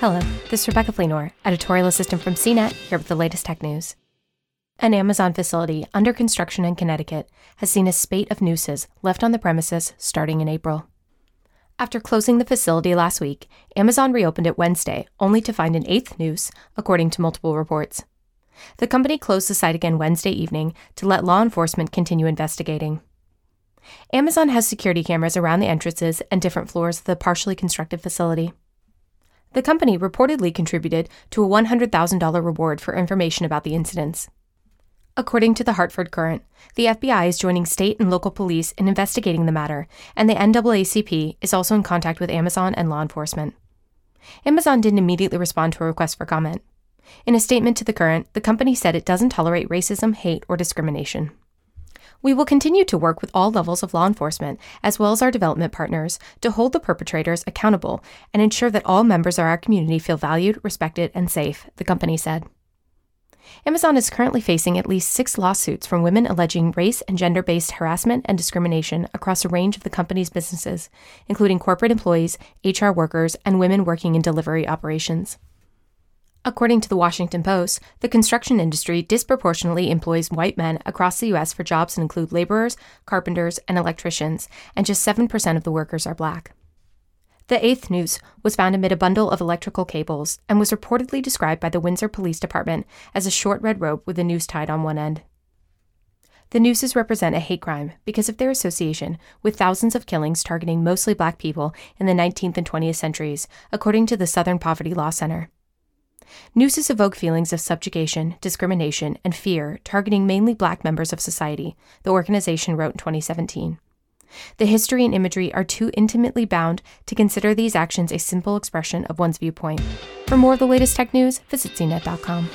Hello, this is Rebecca Fleenor, editorial assistant from CNET, here with the latest tech news. An Amazon facility under construction in Connecticut has seen a spate of nooses left on the premises starting in April. After closing the facility last week, Amazon reopened it Wednesday, only to find an eighth noose, according to multiple reports. The company closed the site again Wednesday evening to let law enforcement continue investigating. Amazon has security cameras around the entrances and different floors of the partially constructed facility. The company reportedly contributed to a $100,000 reward for information about the incidents. According to the Hartford Courant, the FBI is joining state and local police in investigating the matter, and the NAACP is also in contact with Amazon and law enforcement. Amazon didn't immediately respond to a request for comment. In a statement to the Courant, the company said it doesn't tolerate racism, hate, or discrimination. We will continue to work with all levels of law enforcement, as well as our development partners, to hold the perpetrators accountable and ensure that all members of our community feel valued, respected, and safe, the company said. Amazon is currently facing at least six lawsuits from women alleging race and gender based harassment and discrimination across a range of the company's businesses, including corporate employees, HR workers, and women working in delivery operations. According to the Washington Post, the construction industry disproportionately employs white men across the U.S. for jobs that include laborers, carpenters, and electricians, and just 7% of the workers are black. The eighth noose was found amid a bundle of electrical cables and was reportedly described by the Windsor Police Department as a short red rope with a noose tied on one end. The nooses represent a hate crime because of their association with thousands of killings targeting mostly black people in the 19th and 20th centuries, according to the Southern Poverty Law Center. Nooses evoke feelings of subjugation, discrimination, and fear, targeting mainly black members of society, the organization wrote in 2017. The history and imagery are too intimately bound to consider these actions a simple expression of one's viewpoint. For more of the latest tech news, visit cnet.com.